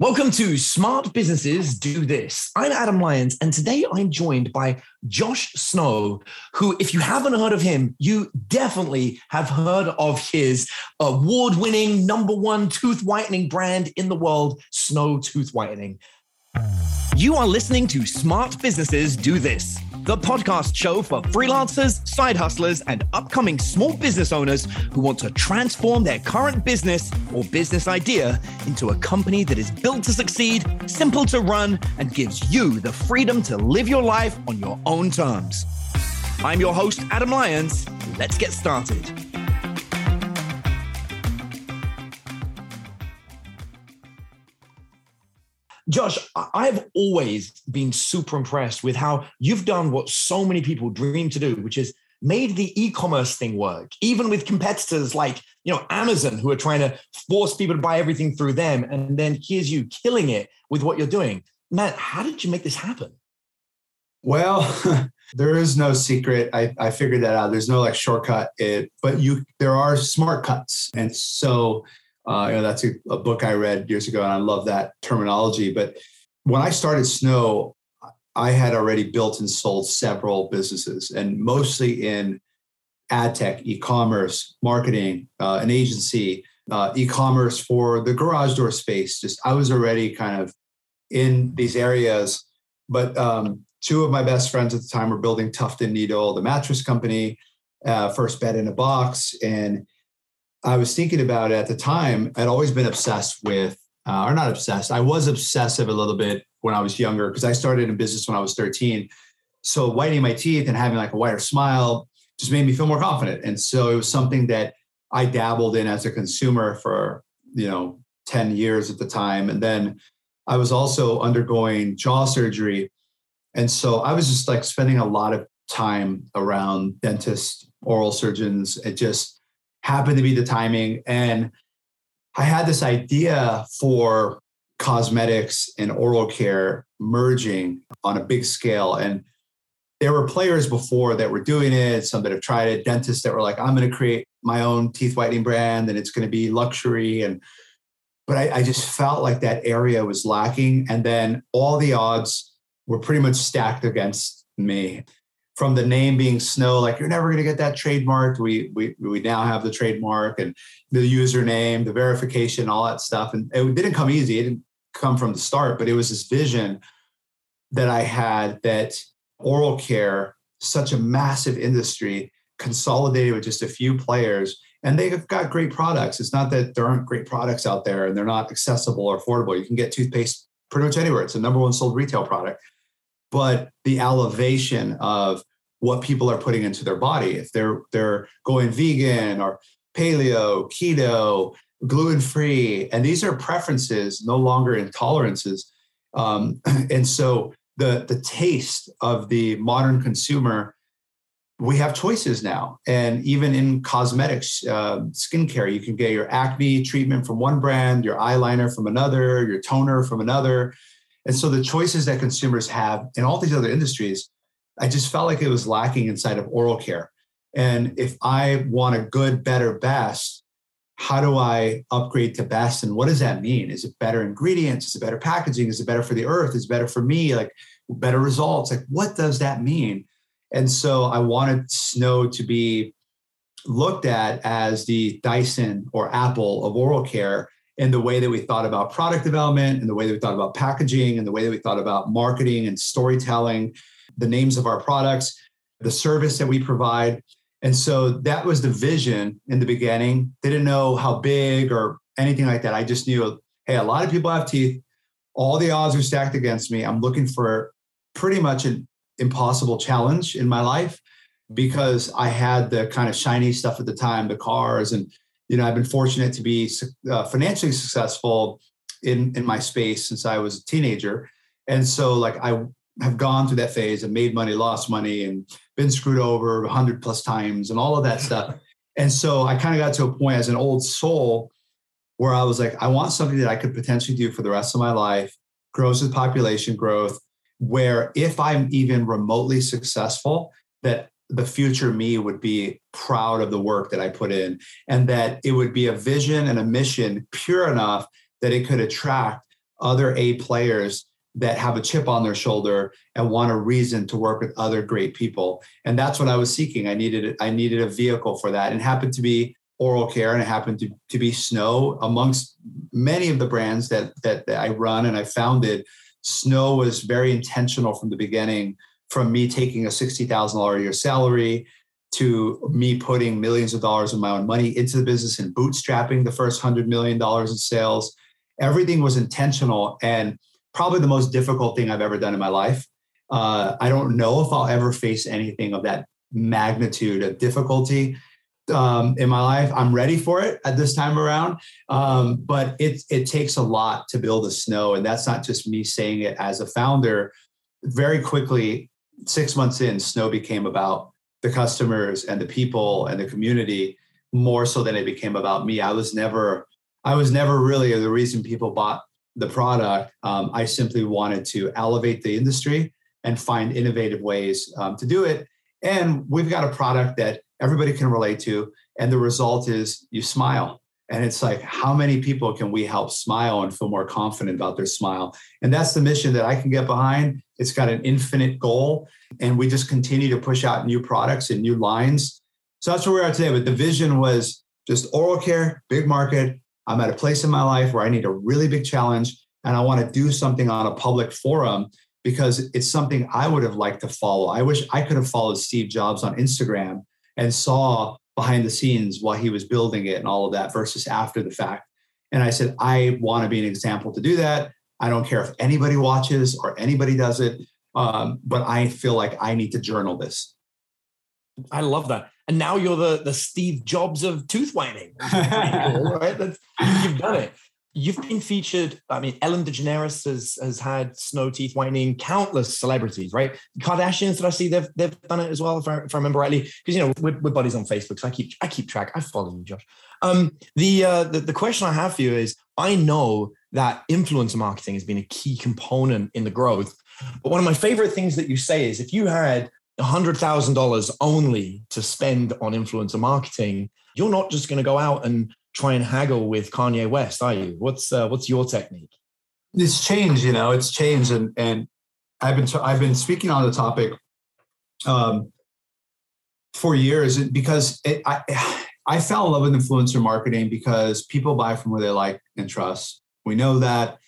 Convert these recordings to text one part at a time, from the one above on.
Welcome to Smart Businesses Do This. I'm Adam Lyons, and today I'm joined by Josh Snow, who, if you haven't heard of him, you definitely have heard of his award winning number one tooth whitening brand in the world, Snow Tooth Whitening. You are listening to Smart Businesses Do This, the podcast show for freelancers, side hustlers, and upcoming small business owners who want to transform their current business or business idea into a company that is built to succeed, simple to run, and gives you the freedom to live your life on your own terms. I'm your host, Adam Lyons. Let's get started. Josh, I've always been super impressed with how you've done what so many people dream to do, which is made the e-commerce thing work, even with competitors like you know Amazon, who are trying to force people to buy everything through them, and then here's you killing it with what you're doing. Man, how did you make this happen? Well, there is no secret. I, I figured that out. There's no like shortcut. It, but you there are smart cuts, and so uh, you know, that's a, a book I read years ago, and I love that terminology. But when I started Snow, I had already built and sold several businesses, and mostly in ad tech, e-commerce, marketing, uh, an agency, uh, e-commerce for the garage door space. Just I was already kind of in these areas. But um, two of my best friends at the time were building Tuft and Needle, the mattress company, uh, first bed in a box, and I was thinking about it at the time. I'd always been obsessed with, uh, or not obsessed. I was obsessive a little bit when I was younger because I started in business when I was 13. So whitening my teeth and having like a wider smile just made me feel more confident. And so it was something that I dabbled in as a consumer for, you know, 10 years at the time. And then I was also undergoing jaw surgery. And so I was just like spending a lot of time around dentists, oral surgeons. It just, happened to be the timing. And I had this idea for cosmetics and oral care merging on a big scale. And there were players before that were doing it, some that have tried it, dentists that were like, I'm going to create my own teeth whitening brand and it's going to be luxury. And but I, I just felt like that area was lacking. And then all the odds were pretty much stacked against me from the name being Snow, like you're never going to get that trademark. We, we, we now have the trademark and the username, the verification, all that stuff. And it didn't come easy. It didn't come from the start, but it was this vision that I had that oral care, such a massive industry, consolidated with just a few players. And they've got great products. It's not that there aren't great products out there and they're not accessible or affordable. You can get toothpaste pretty much anywhere. It's the number one sold retail product. But the elevation of what people are putting into their body. If they're they're going vegan or paleo, keto, gluten free, and these are preferences, no longer intolerances. Um, and so the the taste of the modern consumer, we have choices now, and even in cosmetics, uh, skincare, you can get your acne treatment from one brand, your eyeliner from another, your toner from another. And so the choices that consumers have in all these other industries I just felt like it was lacking inside of oral care. And if I want a good, better, best, how do I upgrade to best? And what does that mean? Is it better ingredients? Is it better packaging? Is it better for the earth? Is it better for me? Like better results? Like what does that mean? And so I wanted Snow to be looked at as the Dyson or Apple of oral care in the way that we thought about product development, and the way that we thought about packaging, and the way that we thought about marketing and storytelling the names of our products, the service that we provide. And so that was the vision in the beginning. They didn't know how big or anything like that. I just knew, hey, a lot of people have teeth. All the odds are stacked against me. I'm looking for pretty much an impossible challenge in my life because I had the kind of shiny stuff at the time, the cars, and you know I've been fortunate to be uh, financially successful in in my space since I was a teenager, and so like I have gone through that phase and made money, lost money, and been screwed over a hundred plus times and all of that stuff. And so I kind of got to a point as an old soul where I was like, I want something that I could potentially do for the rest of my life, grows with population growth, where if I'm even remotely successful, that the future me would be proud of the work that I put in and that it would be a vision and a mission pure enough that it could attract other A players that have a chip on their shoulder and want a reason to work with other great people. And that's what I was seeking. I needed I needed a vehicle for that. And happened to be oral care and it happened to, to be snow amongst many of the brands that, that, that I run and I founded. Snow was very intentional from the beginning, from me taking a $60,000 a year salary to me putting millions of dollars of my own money into the business and bootstrapping the first $100 million in sales. Everything was intentional and probably the most difficult thing I've ever done in my life. Uh, I don't know if I'll ever face anything of that magnitude of difficulty um, in my life. I'm ready for it at this time around, um, but it it takes a lot to build a snow, and that's not just me saying it as a founder. Very quickly, six months in, snow became about the customers and the people and the community more so than it became about me. I was never I was never really the reason people bought the product. Um, I simply wanted to elevate the industry and find innovative ways um, to do it. And we've got a product that everybody can relate to. And the result is you smile. And it's like, how many people can we help smile and feel more confident about their smile? And that's the mission that I can get behind. It's got an infinite goal. And we just continue to push out new products and new lines. So that's where we are today. But the vision was just oral care, big market. I'm at a place in my life where I need a really big challenge and I want to do something on a public forum because it's something I would have liked to follow. I wish I could have followed Steve Jobs on Instagram and saw behind the scenes while he was building it and all of that versus after the fact. And I said, I want to be an example to do that. I don't care if anybody watches or anybody does it, um, but I feel like I need to journal this. I love that. And now you're the the Steve Jobs of tooth whitening. Cool, right? That's, you've done it. You've been featured. I mean, Ellen DeGeneres has has had snow teeth whitening. Countless celebrities, right? Kardashians that I see they've they've done it as well, if I, if I remember rightly. Because you know we're, we're, buddies on Facebook, so I keep I keep track. I follow you, Josh. Um, the, uh, the the question I have for you is: I know that influencer marketing has been a key component in the growth, but one of my favorite things that you say is if you had hundred thousand dollars only to spend on influencer marketing, you're not just going to go out and try and haggle with Kanye West, are you? What's uh, what's your technique? It's changed, you know. It's changed, and and I've been I've been speaking on the topic um, for years because it, I I fell in love with influencer marketing because people buy from where they like and trust. We know that,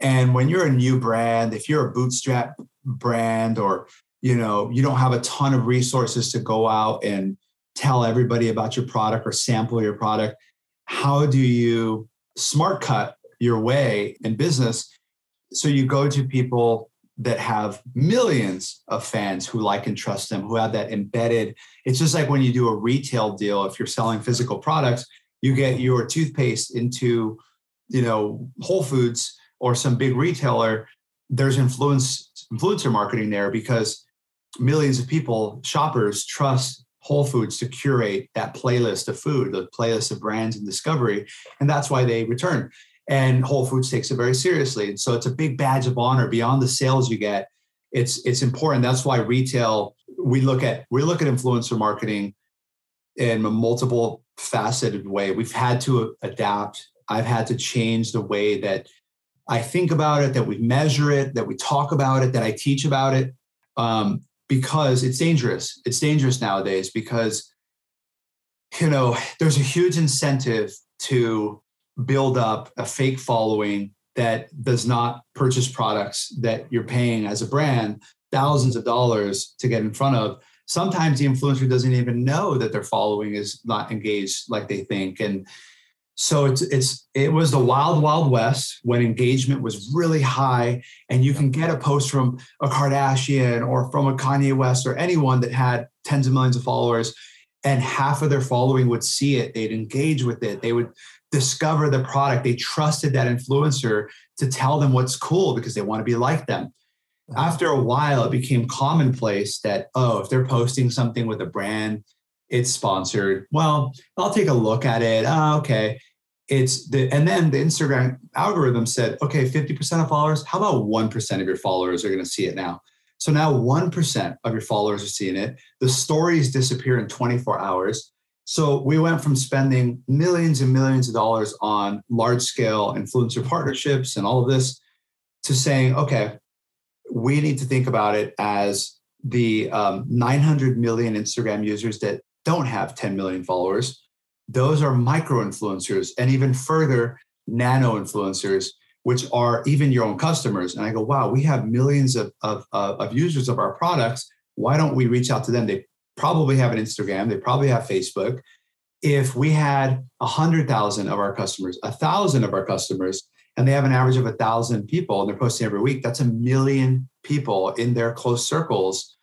and when you're a new brand, if you're a bootstrap brand or you know you don't have a ton of resources to go out and tell everybody about your product or sample your product. How do you smart cut your way in business? So you go to people that have millions of fans who like and trust them who have that embedded. It's just like when you do a retail deal if you're selling physical products you get your toothpaste into you know whole foods or some big retailer. There's influence influencer marketing there because millions of people shoppers trust Whole Foods to curate that playlist of food, the playlist of brands and discovery. And that's why they return. And Whole Foods takes it very seriously. And so it's a big badge of honor beyond the sales you get. It's it's important. That's why retail, we look at we look at influencer marketing in a multiple faceted way. We've had to adapt. I've had to change the way that I think about it, that we measure it, that we talk about it, that I teach about it. Um, because it's dangerous. It's dangerous nowadays because, you know, there's a huge incentive to build up a fake following that does not purchase products that you're paying as a brand thousands of dollars to get in front of. Sometimes the influencer doesn't even know that their following is not engaged like they think. And so it's it's it was the wild wild west when engagement was really high, and you can get a post from a Kardashian or from a Kanye West or anyone that had tens of millions of followers, and half of their following would see it. They'd engage with it. They would discover the product. They trusted that influencer to tell them what's cool because they want to be like them. Uh-huh. After a while, it became commonplace that oh, if they're posting something with a brand it's sponsored. Well, I'll take a look at it. Oh, okay. It's the and then the Instagram algorithm said, okay, 50% of followers, how about 1% of your followers are going to see it now? So now 1% of your followers are seeing it. The stories disappear in 24 hours. So we went from spending millions and millions of dollars on large scale influencer partnerships and all of this to saying, okay, we need to think about it as the um, 900 million Instagram users that don't have 10 million followers. Those are micro influencers and even further nano influencers, which are even your own customers. And I go, wow, we have millions of, of, of users of our products. Why don't we reach out to them? They probably have an Instagram, they probably have Facebook. If we had 100,000 of our customers, a 1,000 of our customers, and they have an average of a 1,000 people and they're posting every week, that's a million people in their close circles,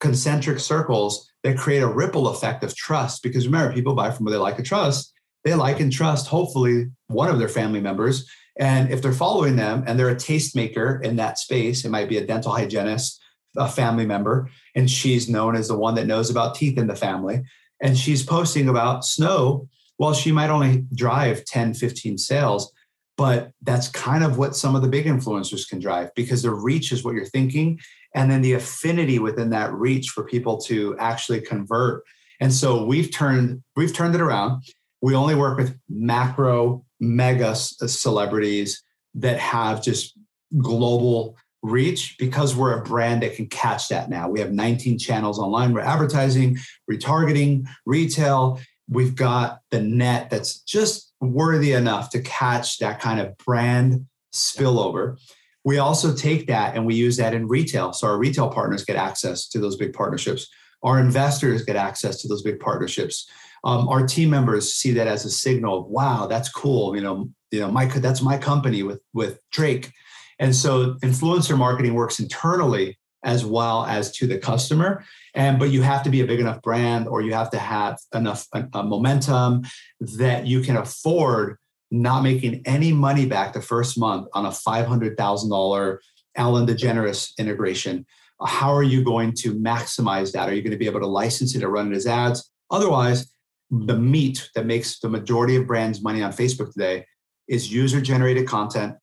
concentric circles that create a ripple effect of trust. Because remember, people buy from where they like and trust. They like and trust, hopefully, one of their family members. And if they're following them and they're a tastemaker in that space, it might be a dental hygienist, a family member, and she's known as the one that knows about teeth in the family. And she's posting about snow. Well, she might only drive 10, 15 sales, but that's kind of what some of the big influencers can drive because the reach is what you're thinking. And then the affinity within that reach for people to actually convert. And so we've turned, we've turned it around. We only work with macro mega uh, celebrities that have just global reach because we're a brand that can catch that now. We have 19 channels online. We're advertising, retargeting, retail. We've got the net that's just worthy enough to catch that kind of brand spillover. We also take that and we use that in retail. So our retail partners get access to those big partnerships. Our investors get access to those big partnerships. Um, our team members see that as a signal of, wow, that's cool. You know, you know, my that's my company with with Drake and so influencer marketing works internally as well as to the customer. And but you have to be a big enough brand or you have to have enough a momentum that you can afford not making any money back the first month on a $500,000 Ellen DeGeneres integration. Uh, how are you going to maximize that? Are you going to be able to license it or run it as ads? Otherwise, the meat that makes the majority of brands money on Facebook today is user generated content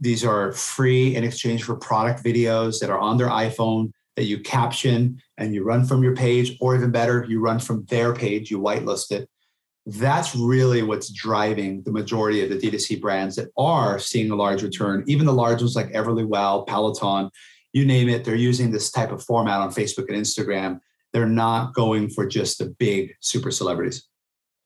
these are free in exchange for product videos that are on their iPhone that you caption and you run from your page, or even better, you run from their page, you whitelist it. That's really what's driving the majority of the D2C brands that are seeing a large return. Even the large ones like Everlywell, Peloton, you name it, they're using this type of format on Facebook and Instagram. They're not going for just the big super celebrities.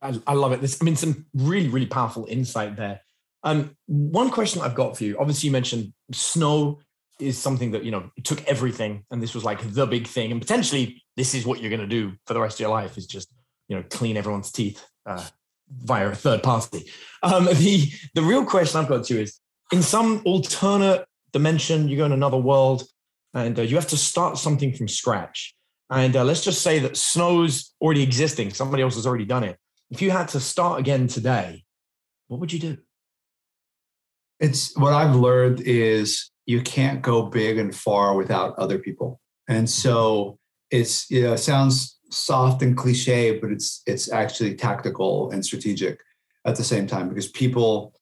I, I love it. This, I mean, some really, really powerful insight there. Um, one question I've got for you. Obviously, you mentioned snow is something that you know took everything, and this was like the big thing, and potentially this is what you're going to do for the rest of your life is just you know clean everyone's teeth uh, via a third party. Um, the the real question I've got to you is in some alternate dimension, you go in another world, and uh, you have to start something from scratch. And uh, let's just say that snow's already existing; somebody else has already done it. If you had to start again today, what would you do? It's what I've learned is you can't go big and far without other people. And so it's you know, it sounds soft and cliche, but it's it's actually tactical and strategic at the same time because people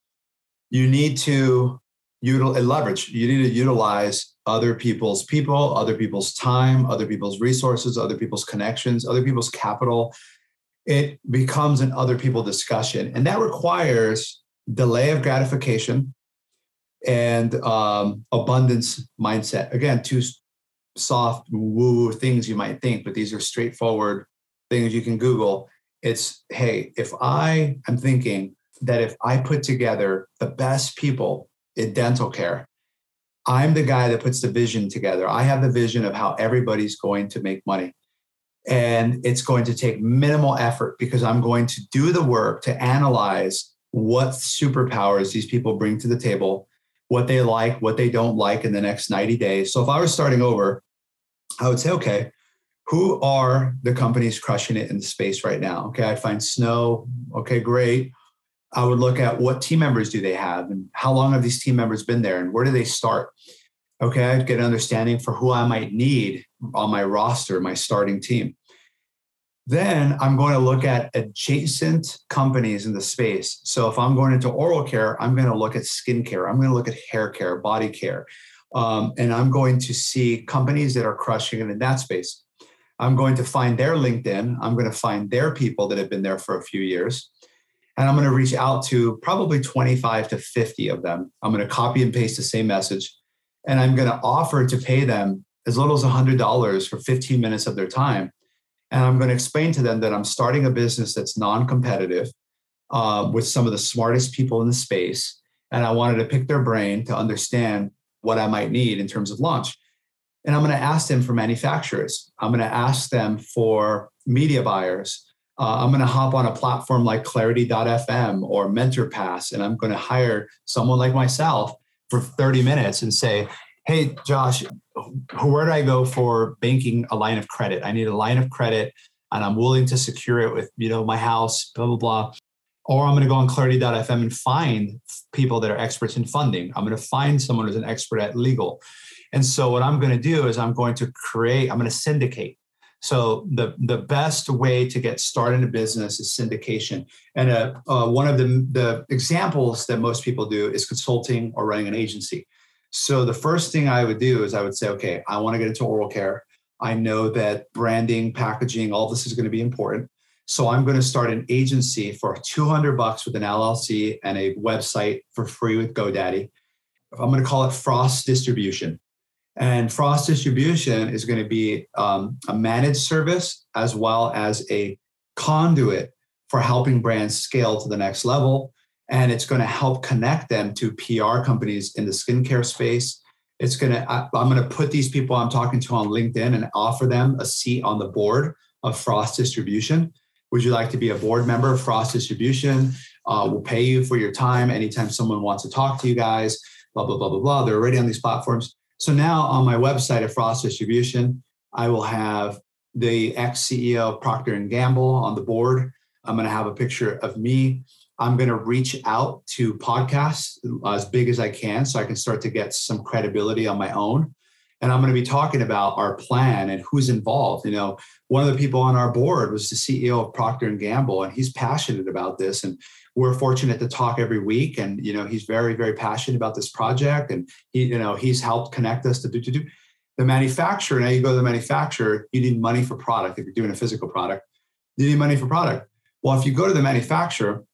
you need to utilize leverage. You need to utilize other people's people, other people's time, other people's resources, other people's connections, other people's capital. It becomes an other people discussion, and that requires delay of gratification and um, abundance mindset. Again, two soft woo things you might think, but these are straightforward things you can Google. It's hey, if I am thinking that if I put together the best people in dental care, I'm the guy that puts the vision together. I have the vision of how everybody's going to make money. And it's going to take minimal effort because I'm going to do the work to analyze what superpowers these people bring to the table what they like, what they don't like in the next 90 days. So if I was starting over, I would say, okay, who are the companies crushing it in the space right now? Okay, I'd find Snow. Okay, great. I would look at what team members do they have and how long have these team members been there and where do they start? Okay, I'd get an understanding for who I might need on my roster, my starting team. Then I'm going to look at adjacent companies in the space. So if I'm going into oral care, I'm going to look at skincare. I'm going to look at hair care, body care. Um, and I'm going to see companies that are crushing it in that space. I'm going to find their LinkedIn. I'm going to find their people that have been there for a few years. And I'm going to reach out to probably 25 to 50 of them. I'm going to copy and paste the same message. And I'm going to offer to pay them as little as $100 for 15 minutes of their time. And I'm going to explain to them that I'm starting a business that's non competitive uh, with some of the smartest people in the space. And I wanted to pick their brain to understand what I might need in terms of launch. And I'm going to ask them for manufacturers. I'm going to ask them for media buyers. Uh, I'm going to hop on a platform like Clarity.fm or MentorPass, and I'm going to hire someone like myself for 30 minutes and say, "Hey, Josh, where do I go for banking a line of credit? I need a line of credit, and I'm willing to secure it with you know my house, blah blah blah." Or I'm going to go on Clarity.fm and find people that are experts in funding. I'm going to find someone who's an expert at legal. And so what I'm going to do is I'm going to create, I'm going to syndicate. So the, the best way to get started in a business is syndication. And uh, uh, one of the, the examples that most people do is consulting or running an agency. So the first thing I would do is I would say, okay, I want to get into oral care. I know that branding, packaging, all this is going to be important. So I'm going to start an agency for 200 bucks with an LLC and a website for free with GoDaddy. I'm going to call it Frost Distribution. And Frost Distribution is going to be um, a managed service as well as a conduit for helping brands scale to the next level. And it's going to help connect them to PR companies in the skincare space. It's going to, I, I'm going to put these people I'm talking to on LinkedIn and offer them a seat on the board of Frost Distribution. Would you like to be a board member of Frost Distribution? Uh, we'll pay you for your time anytime someone wants to talk to you guys, blah, blah, blah, blah, blah. They're already on these platforms. So now on my website at Frost Distribution, I will have the ex CEO Procter and Gamble on the board. I'm going to have a picture of me. I'm going to reach out to podcasts uh, as big as I can so I can start to get some credibility on my own. And I'm going to be talking about our plan and who's involved. You know, one of the people on our board was the CEO of Procter and Gamble, and he's passionate about this. And we're fortunate to talk every week and you know he's very very passionate about this project and he you know he's helped connect us to do to do the manufacturer now you go to the manufacturer you need money for product if you're doing a physical product you need money for product well if you go to the manufacturer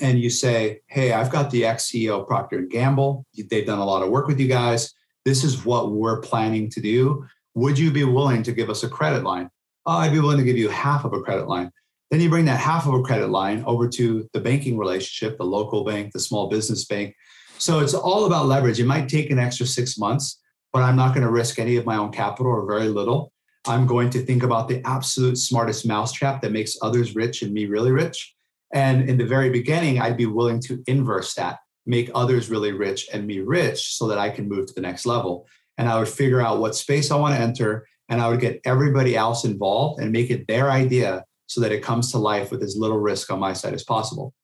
and you say hey i've got the ex-ceo of procter and gamble they've done a lot of work with you guys this is what we're planning to do would you be willing to give us a credit line oh, i'd be willing to give you half of a credit line then you bring that half of a credit line over to the banking relationship, the local bank, the small business bank. So it's all about leverage. It might take an extra six months, but I'm not going to risk any of my own capital or very little. I'm going to think about the absolute smartest mousetrap that makes others rich and me really rich. And in the very beginning, I'd be willing to inverse that, make others really rich and me rich so that I can move to the next level. And I would figure out what space I want to enter and I would get everybody else involved and make it their idea so that it comes to life with as little risk on my side as possible.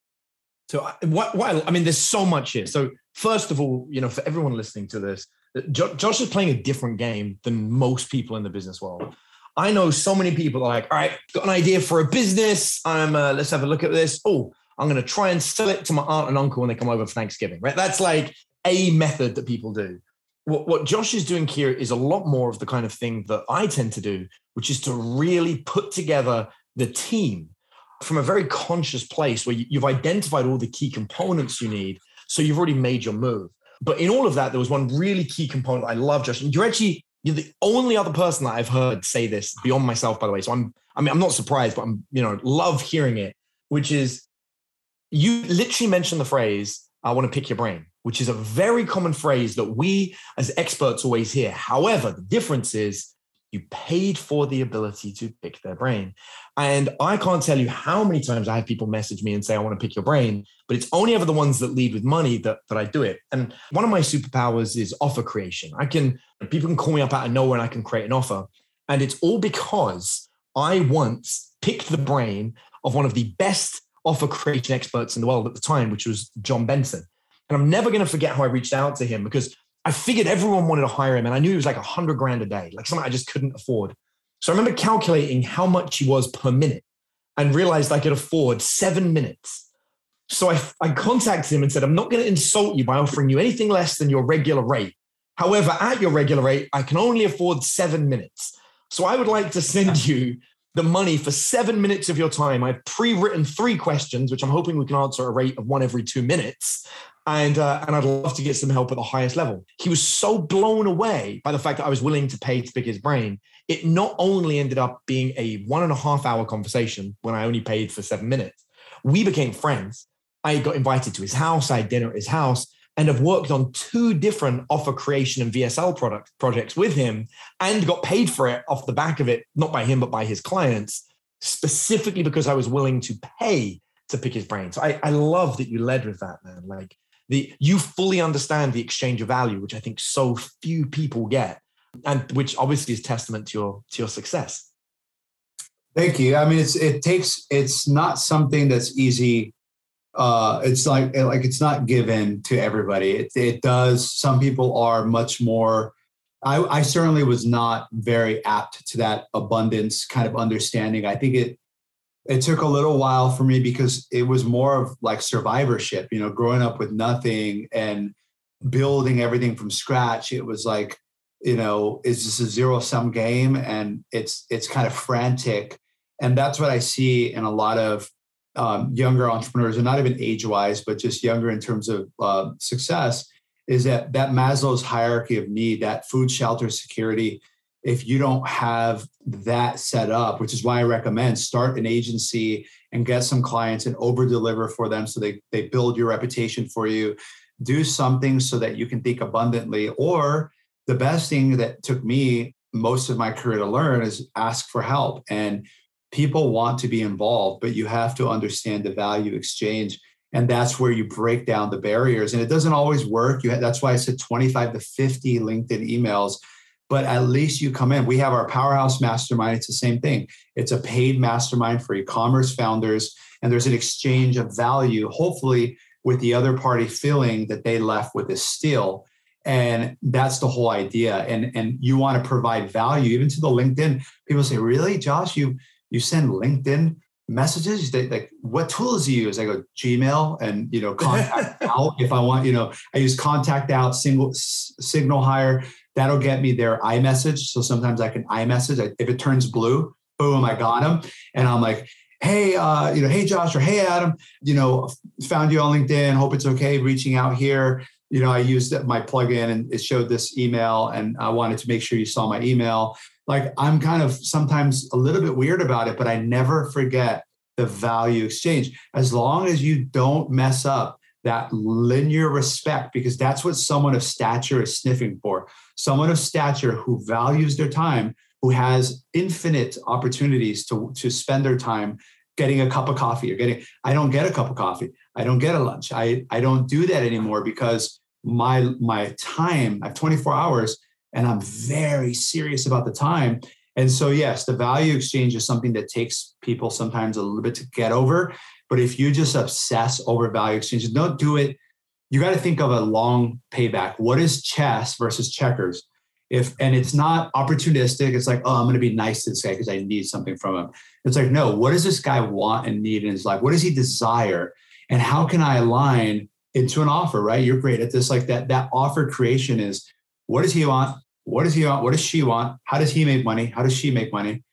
So what, what I mean, there's so much here. So first of all, you know, for everyone listening to this, Josh is playing a different game than most people in the business world. I know so many people are like, all right, got an idea for a business. I'm uh, let's have a look at this. Oh, I'm going to try and sell it to my aunt and uncle when they come over for Thanksgiving. Right? That's like a method that people do. What, what Josh is doing here is a lot more of the kind of thing that I tend to do, which is to really put together the team from a very conscious place where you've identified all the key components you need. So you've already made your move. But in all of that, there was one really key component I love, Justin. You're actually you're the only other person that I've heard say this beyond myself, by the way. So I'm I mean I'm not surprised, but I'm you know love hearing it, which is you literally mentioned the phrase "I want to pick your brain," which is a very common phrase that we as experts always hear. However, the difference is you paid for the ability to pick their brain. And I can't tell you how many times I have people message me and say, I want to pick your brain, but it's only ever the ones that lead with money that, that I do it. And one of my superpowers is offer creation. I can, people can call me up out of nowhere and I can create an offer. And it's all because I once picked the brain of one of the best offer creation experts in the world at the time, which was Jon Benson. And I'm never going to forget how I reached out to him because I figured everyone wanted to hire him, and I knew he was like a hundred grand a day, like something I just couldn't afford. So I remember calculating how much he was per minute and realized I could afford seven minutes. So I, I contacted him and said, I'm not going to insult you by offering you anything less than your regular rate. However, at your regular rate, I can only afford seven minutes. So I would like to send you the money for seven minutes of your time. I've pre-written three questions, which I'm hoping we can answer at a rate of one every two minutes. And, uh, and I'd love to get some help at the highest level. He was so blown away by the fact that I was willing to pay to pick his brain. It not only ended up being a one and a half hour conversation when I only paid for seven minutes, we became friends. I got invited to his house. I had dinner at his house and have worked on two different offer creation and VSL product projects with him and got paid for it off the back of it, not by him, but by his clients, specifically because I was willing to pay to pick his brain. So I, I love that you led with that, man. Like the you fully understand the exchange of value, which I think so few people get, and which obviously is testament to your to your success. Thank you. I mean, it's it takes it's not something that's easy uh, it's like like it's not given to everybody. It, it does. Some people are much more. I, I certainly was not very apt to that abundance kind of understanding. I think it it took a little while for me because it was more of like survivorship. You know, growing up with nothing and building everything from scratch. It was like you know, is this a zero sum game? And it's it's kind of frantic. And that's what I see in a lot of um, younger entrepreneurs, and not even age wise, but just younger in terms of uh, success, is that that Maslow's hierarchy of need, that food, shelter, security. If you don't have that set up, which is why I recommend start an agency and get some clients and over deliver for them so they, they build your reputation for you. Do something so that you can think abundantly. Or the best thing that took me most of my career to learn is ask for help. And people want to be involved, but you have to understand the value exchange. And that's where you break down the barriers. And it doesn't always work. You have, that's why I said 25 to 50 LinkedIn emails, but at least you come in. We have our powerhouse mastermind. It's the same thing. It's a paid mastermind for e-commerce founders. And there's an exchange of value, hopefully with the other party feeling that they left with a steal. And that's the whole idea. And, and you want to provide value even to the LinkedIn. People say, really, Josh, you you send LinkedIn messages. They, like, what tools do you use? I go Gmail and you know ContactOut if I want. You know, I use ContactOut, single SignalHire. That'll get me their iMessage. So sometimes I can iMessage. If it turns blue, boom, I got them, and I'm like. Hey, uh, you know, hey Josh or hey Adam, you know, found you on LinkedIn. Hope it's okay reaching out here you know, I used my plugin and it showed this email, and I wanted to make sure you saw my email like I'm kind of sometimes a little bit weird about it, but I never forget the value exchange. As long as you don't mess up that linear respect, because that's what someone of stature is sniffing for. Someone of stature who values their time, who has infinite opportunities to, to spend their time getting a cup of coffee or getting, I don't get a cup of coffee. I don't get a lunch. I, I don't do that anymore because my my time, I have 24 hours and I'm very serious about the time. And so, yes, the value exchange is something that takes people sometimes a little bit to get over. But if you just obsess over value exchanges, don't do it. You got to think of a long payback. What is chess versus checkers? If and it's not opportunistic, it's like, oh, I'm to be nice to this guy because I need something from him. It's like, no, what does this guy want and need in his life? What does he desire? And how can I align into an offer? Right? You're great at this. Like that. That offer creation is what does he want? What does he want? What does she want? How does he make money? How does she make money?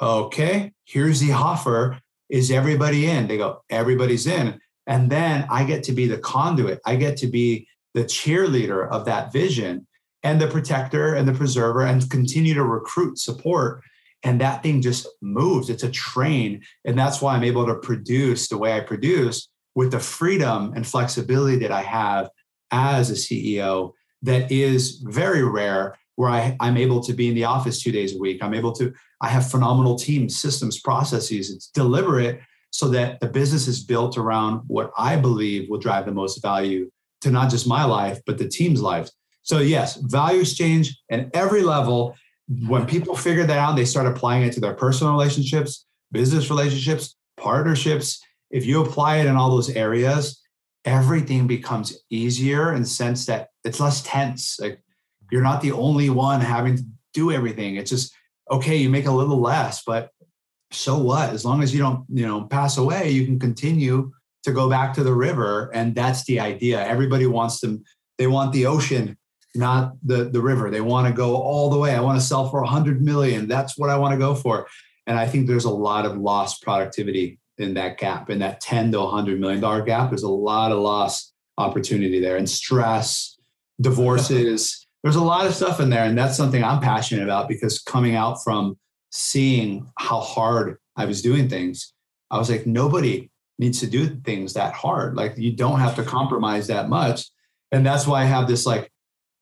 Okay, here's the offer. Is everybody in? They go, everybody's in. And then I get to be the conduit. I get to be the cheerleader of that vision and the protector and the preserver and continue to recruit support. And that thing just moves. It's a train. And that's why I'm able to produce the way I produce with the freedom and flexibility that I have as a CEO that is very rare where I, I'm able to be in the office two days a week. I'm able to, I have phenomenal teams, systems, processes. It's deliberate so that the business is built around what I believe will drive the most value to not just my life, but the team's life. So, yes, value exchange at every level. When people figure that out, they start applying it to their personal relationships, business relationships, partnerships. If you apply it in all those areas, everything becomes easier in the sense that it's less tense. Like you're not the only one having to do everything. It's just okay, you make a little less, but so what? As long as you don't, you know, pass away, you can continue to go back to the river. And that's the idea. Everybody wants them, they want the ocean not the the river. They want to go all the way. I want to sell for a 100 million. That's what I want to go for. And I think there's a lot of lost productivity in that gap, in that 10 to 100 million dollar gap. There's a lot of lost opportunity there, and stress, divorces. There's a lot of stuff in there, and that's something I'm passionate about because coming out from seeing how hard I was doing things, I was like, nobody needs to do things that hard. Like you don't have to compromise that much. And that's why I have this like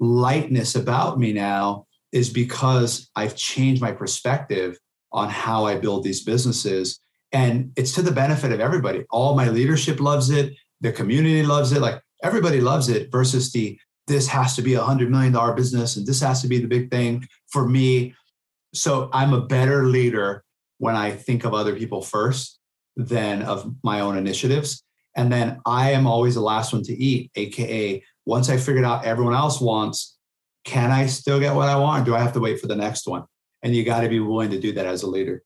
lightness about me now is because I've changed my perspective on how I build these businesses. And it's to the benefit of everybody. All my leadership loves it, the community loves it, like everybody loves it versus the this has to be a hundred million dollar business and this has to be the big thing for me. So I'm a better leader when I think of other people first than of my own initiatives. And then I am always the last one to eat, AKA, once I figured out everyone else wants, can I still get what I want? do I have to wait for the next one? And you got to be willing to do that as a leader.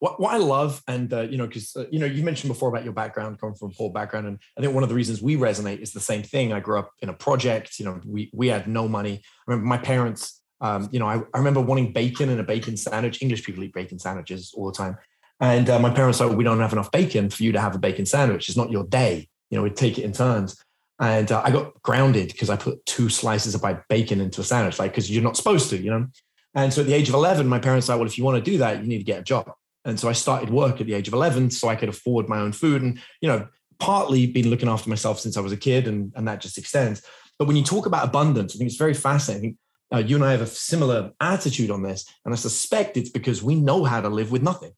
What, what I love, and uh, you know, because uh, you know, you mentioned before about your background, coming from a poor background, and I think one of the reasons we resonate is the same thing. I grew up in a project. You know, we we had no money. I remember my parents. Um, you know, I, I remember wanting bacon and a bacon sandwich. English people eat bacon sandwiches all the time, and uh, my parents said, we don't have enough bacon for you to have a bacon sandwich. It's not your day. You know, we'd take it in turns. And uh, I got grounded because I put two slices of my bacon into a sandwich, like, because you're not supposed to, you know? And so at the age of 11, my parents said, well, if you want to do that, you need to get a job. And so I started work at the age of 11 so I could afford my own food. And, you know, partly been looking after myself since I was a kid, and, and that just extends. But when you talk about abundance, I think it's very fascinating. Uh, you and I have a similar attitude on this. And I suspect it's because we know how to live with nothing.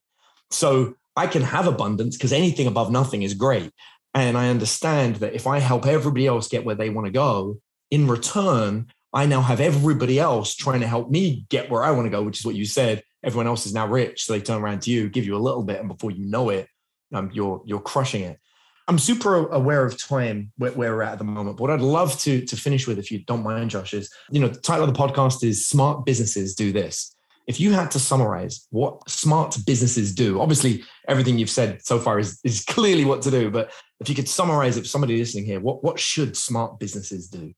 So I can have abundance because anything above nothing is great. And I understand that if I help everybody else get where they want to go, in return, I now have everybody else trying to help me get where I want to go, which is what you said. Everyone else is now rich. So they turn around to you, give you a little bit, and before you know it, um, you're you're crushing it. I'm super aware of time where, where, we're at at the moment. But what I'd love to, to finish with, if you don't mind, Josh, is you know, the title of the podcast is Smart Businesses Do This if you had to summarize what smart businesses do, obviously everything you've said so far is, is clearly what to do, but if you could summarize it for somebody listening here, what, what should smart businesses do?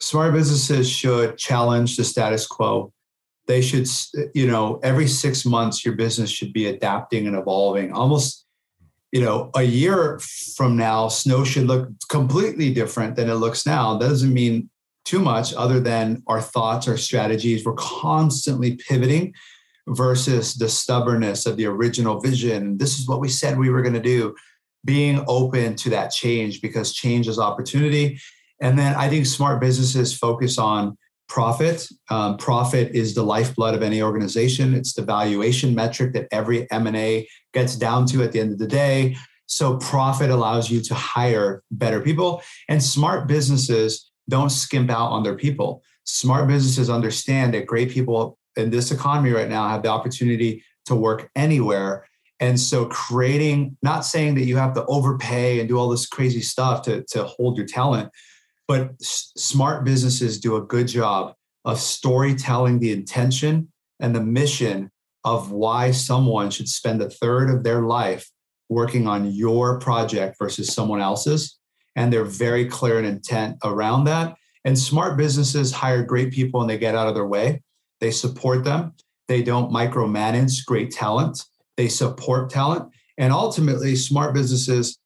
Smart businesses should challenge the status quo. They should, you know, every six months, your business should be adapting and evolving. Almost, you know, a year from now, snow should look completely different than it looks now. That doesn't mean too much other than our thoughts, our strategies. We're constantly pivoting versus the stubbornness of the original vision. This is what we said we were going to do. Being open to that change because change is opportunity. And then I think smart businesses focus on profit. Um, profit is the lifeblood of any organization. It's the valuation metric that every M&A gets down to at the end of the day. So profit allows you to hire better people and smart businesses don't skimp out on their people. Smart businesses understand that great people in this economy right now have the opportunity to work anywhere. And so creating, not saying that you have to overpay and do all this crazy stuff to, to hold your talent, but s- smart businesses do a good job of storytelling the intention and the mission of why someone should spend a third of their life working on your project versus someone else's and they're very clear in intent around that. And smart businesses hire great people and they get out of their way. They support them. They don't micromanage great talent. They support talent. And ultimately, smart businesses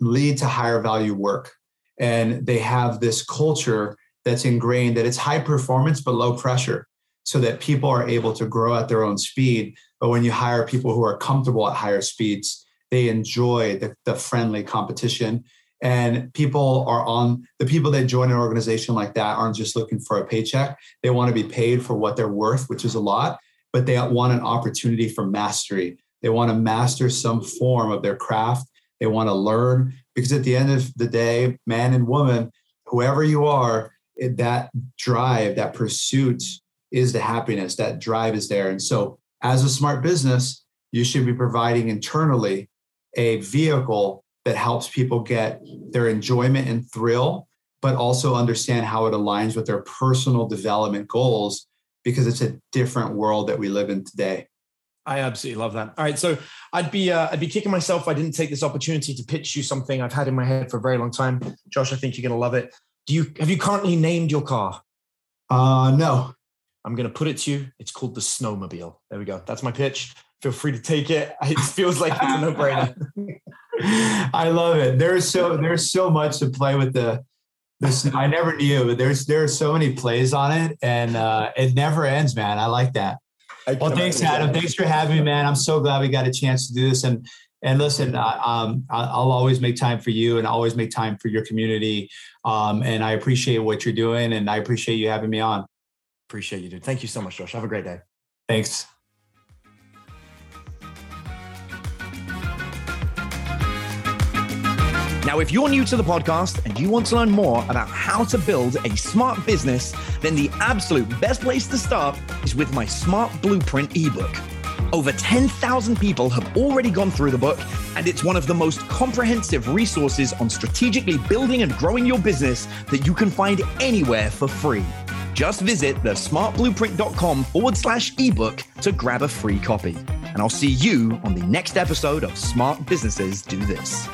lead to higher value work. And they have this culture that's ingrained that it's high performance but low pressure so that people are able to grow at their own speed. But when you hire people who are comfortable at higher speeds, they enjoy the, the friendly competition. And people are on the people that join an organization like that aren't just looking for a paycheck. They want to be paid for what they're worth which is a lot but they want an opportunity for mastery. They want to master some form of their craft. They want to learn because at the end of the day man and woman whoever you are that drive that pursuit is the happiness that drive is there and so as a smart business you should be providing internally a vehicle that helps people get their enjoyment and thrill, but also understand how it aligns with their personal development goals because it's a different world that we live in today. I absolutely love that. All right, so I'd be uh, I'd be kicking myself if I didn't take this opportunity to pitch you something I've had in my head for a very long time. Josh, I think you're going to love it. Do you have you currently named your car? Uh, no. I'm going to put it to you. It's called the Snowmobile. There we go. That's my pitch. Feel free to take it. It feels like it's a no-brainer. I love it. There's so there's so much to play with the this. I never knew, but there's there are so many plays on it, and uh, it never ends, man. I like that. Well, thanks, Adam. Thanks for having me, man. I'm so glad we got a chance to do this. And and listen, uh, um, I'll always make time for you, and always make time for your community. Um, and I appreciate what you're doing, and I appreciate you having me on. Appreciate you, dude. Thank you so much, Josh. Have a great day. Thanks. Now, if you're new to the podcast and you want to learn more about how to build a smart business, then the absolute best place to start is with my Smart Blueprint ebook. Over 10,000 people have already gone through the book, and it's one of the most comprehensive resources on strategically building and growing your business that you can find anywhere for free. Just visit thesmartblueprint.com forward slash ebook to grab a free copy. And I'll see you on the next episode of Smart Businesses Do This.